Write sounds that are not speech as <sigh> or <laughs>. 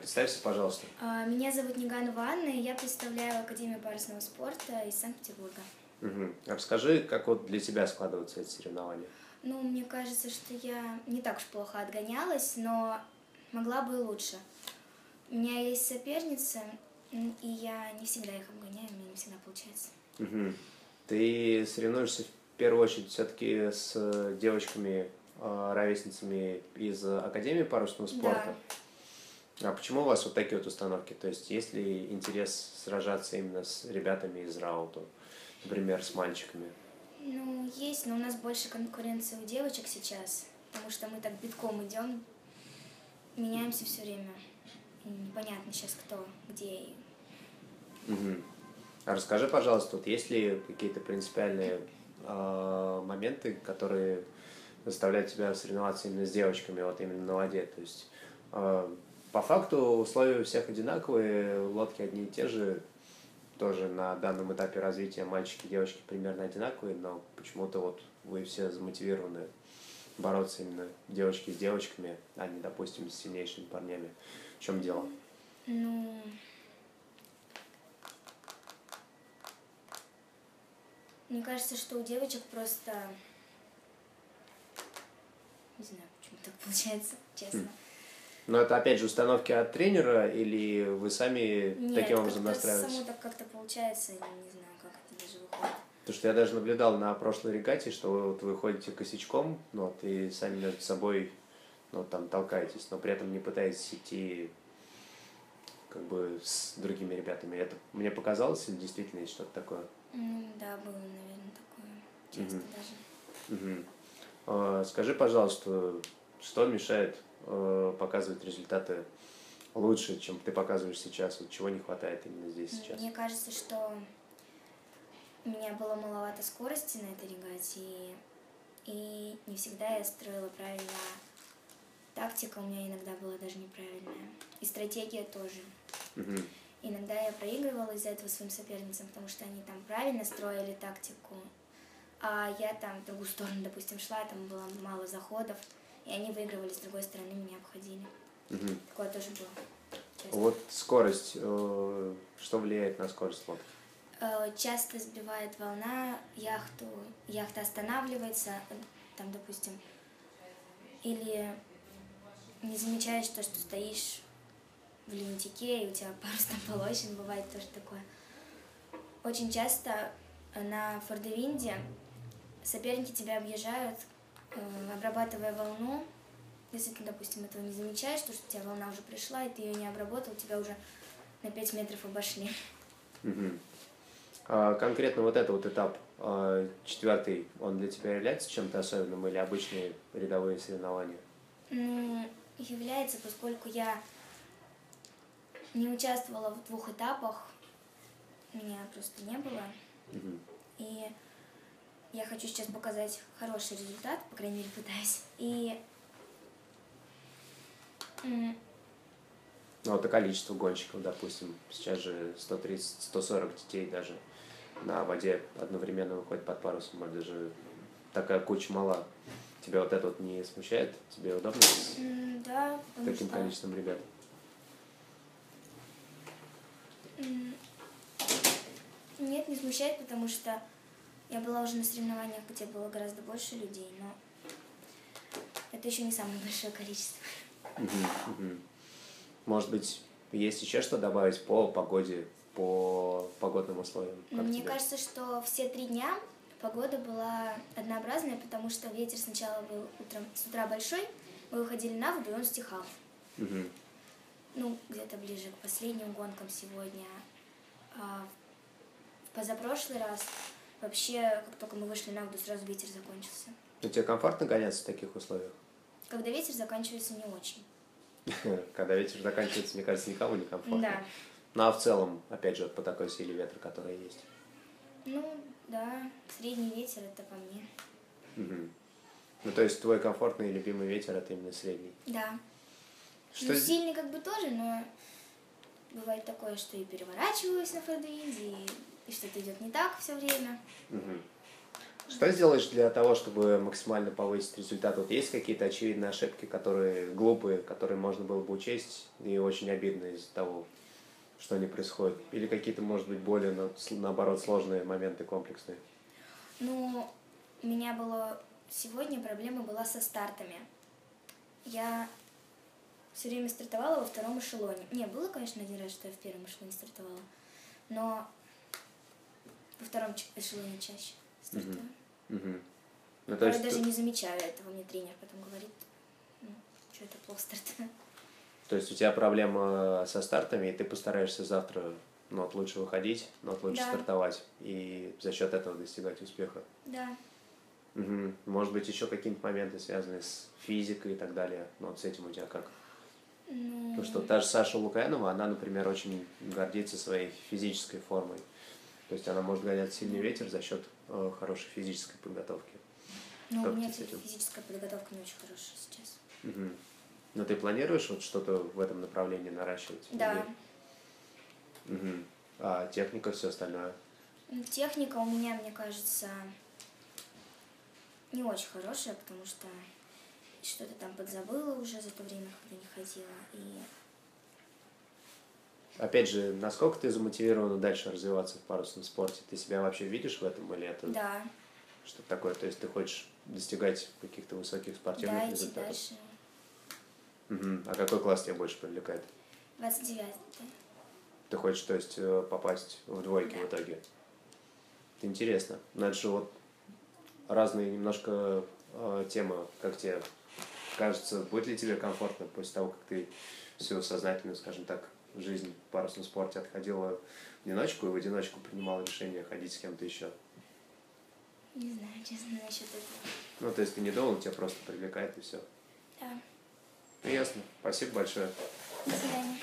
Представься, пожалуйста. А, Меня зовут Ниганова Анна, и я представляю Академию парусного спорта из Санкт-Петербурга. Мгм. Расскажи, как вот для тебя складываются эти соревнования. Ну, мне кажется, что я не так уж плохо отгонялась, но могла бы и лучше. У меня есть соперницы, и я не всегда их обгоняю, у меня не всегда получается. Мгм. Ты соревнуешься в первую очередь все-таки с девочками, э, ровесницами из Академии парусного спорта. А почему у вас вот такие вот установки? То есть есть ли интерес сражаться именно с ребятами из рауту, например, с мальчиками? Ну, есть, но у нас больше конкуренции у девочек сейчас, потому что мы так битком идем, меняемся все время. И непонятно сейчас кто, где Мгм. А расскажи, пожалуйста, вот есть ли какие-то принципиальные э, моменты, которые заставляют тебя соревноваться именно с девочками, вот именно на воде? То есть э, по факту условия у всех одинаковые, лодки одни и те же, тоже на данном этапе развития мальчики и девочки примерно одинаковые, но почему-то вот вы все замотивированы бороться именно девочки с девочками, а не, допустим, с сильнейшими парнями. В чем дело? Ну, мне кажется, что у девочек просто... Не знаю, почему так <laughs> получается, честно. Но это опять же установки от тренера или вы сами Нет, таким образом настраиваетесь? само так как-то получается, я не знаю, как это даже выходит. Потому что я даже наблюдал на прошлой регате, что вы, вот вы ходите косячком, ну, вот, и сами между собой ну, там толкаетесь, но при этом не пытаетесь идти как бы с другими ребятами. Это мне показалось или действительно есть что-то такое? Ну, да, было, наверное, такое. Часто Мгм. даже. Мгм. А, Скажи, пожалуйста, что мешает показывать результаты лучше, чем ты показываешь сейчас? Вот чего не хватает именно здесь сейчас? Мне кажется, что у меня было маловато скорости на этой регате, и, и не всегда я строила правильно. Тактика у меня иногда была даже неправильная. И стратегия тоже. Мгм. Иногда я проигрывала из-за этого своим соперницам, потому что они там правильно строили тактику, а я там в другую сторону, допустим, шла, там было мало заходов, и они выигрывали, с другой стороны меня обходили. Мгм. Такое тоже было. часто. Вот скорость, э, что влияет на скорость лодки? Э, Часто сбивает волна яхту, яхта останавливается, там, допустим, или не замечаешь то, что стоишь в лентике, и у тебя <laughs> парус там полощен, бывает тоже такое. Очень часто на фордевинде соперники тебя объезжают, обрабатывая волну. Если ты, допустим, этого не замечаешь, то что у тебя волна уже пришла, и ты ее не обработал, тебя уже на 5 метров обошли. Мгм. А конкретно вот этот вот этап а, четвертый, он для тебя является чем-то особенным или обычные рядовые соревнования? Ну, является, поскольку я не участвовала в двух этапах, меня просто не было, Мгм. и я хочу сейчас показать хороший результат, по крайней мере, пытаюсь. И Ну, это количество гонщиков, допустим, сейчас же 130-140 детей даже на воде одновременно выходит под парусом, это же такая куча мала. Тебя вот это вот не смущает? Тебе удобно м, да, таким что количеством ребят? нет, не смущает, потому что я была уже на соревнованиях, где было гораздо больше людей, но это еще не самое большое количество. Может быть, есть еще что добавить по погоде, по погодным условиям? Как Мне тебе? кажется, что все три дня погода была однообразная, потому что ветер сначала был утром, с утра большой, мы выходили на воду, и он стихал. Ну, где-то ближе к последним гонкам сегодня. А позапрошлый раз вообще, как только мы вышли на воду, сразу ветер закончился. Ну, тебе комфортно гоняться в таких условиях? Когда ветер заканчивается не очень. <laughs> Когда ветер заканчивается, мне кажется, никому не комфортно. Да. Ну а в целом, опять же, по такой силе ветра, которая есть. Ну, да, средний ветер это по мне. Мгм. Ну, то есть твой комфортный и любимый ветер это именно средний. Да. Что ну, сильный как бы тоже, но бывает такое, что и переворачиваюсь на фордвинде, и, и что-то идет не так все время. Мгм. Что сделаешь для того, чтобы максимально повысить результат? Вот есть какие-то очевидные ошибки, которые глупые, которые можно было бы учесть, и очень обидно из-за того, что они происходят? Или какие-то, может быть, более, наоборот, сложные моменты комплексные? Ну, у меня было... Сегодня проблема была со стартами. Я все время стартовала во втором эшелоне. Не, было, конечно, один раз, что я в первом эшелоне стартовала, но во втором эшелоне чаще стартую. Угу. Угу. Ну, то есть даже не замечаю этого, мне тренер потом говорит, ну, что это плохо стартую. То есть у тебя проблема со стартами, и ты постараешься завтра ну, от лучше выходить, но от лучше да. стартовать, и за счет этого достигать успеха. Да. Угу. Может быть, еще какие-то моменты, связанные с физикой и так далее. Но вот с этим у тебя как? Ну... Потому что та же Саша Лукаянова, она, например, очень гордится своей физической формой. То есть она может гонять сильный ветер за счет э, хорошей физической подготовки. Ну, как у меня физическая подготовка не очень хорошая сейчас. Угу. Но ты планируешь вот что-то в этом направлении наращивать? Да. Или... Угу. А техника, все остальное? Техника у меня, мне кажется, не очень хорошая, потому что что-то там подзабыла уже за то время, когда не ходила. И... Опять же, насколько ты замотивирована дальше развиваться в парусном спорте? Ты себя вообще видишь в этом или это? Да. Что такое? То есть ты хочешь достигать каких-то высоких спортивных да, результатов? дальше. Угу. А какой класс тебя больше привлекает? 29 Ты хочешь, то есть, э, попасть в двойки да. в итоге? Это интересно. Но это же вот разные немножко э, темы, как тебе кажется, будет ли тебе комфортно после того, как ты всю сознательную, скажем так, жизнь в парусном спорте отходила в одиночку и в одиночку принимала решение ходить с кем-то еще? Не знаю, честно, насчет этого. Ну, то есть ты не думал, тебя просто привлекает и все? Да. Ну, ясно. Спасибо большое. До свидания.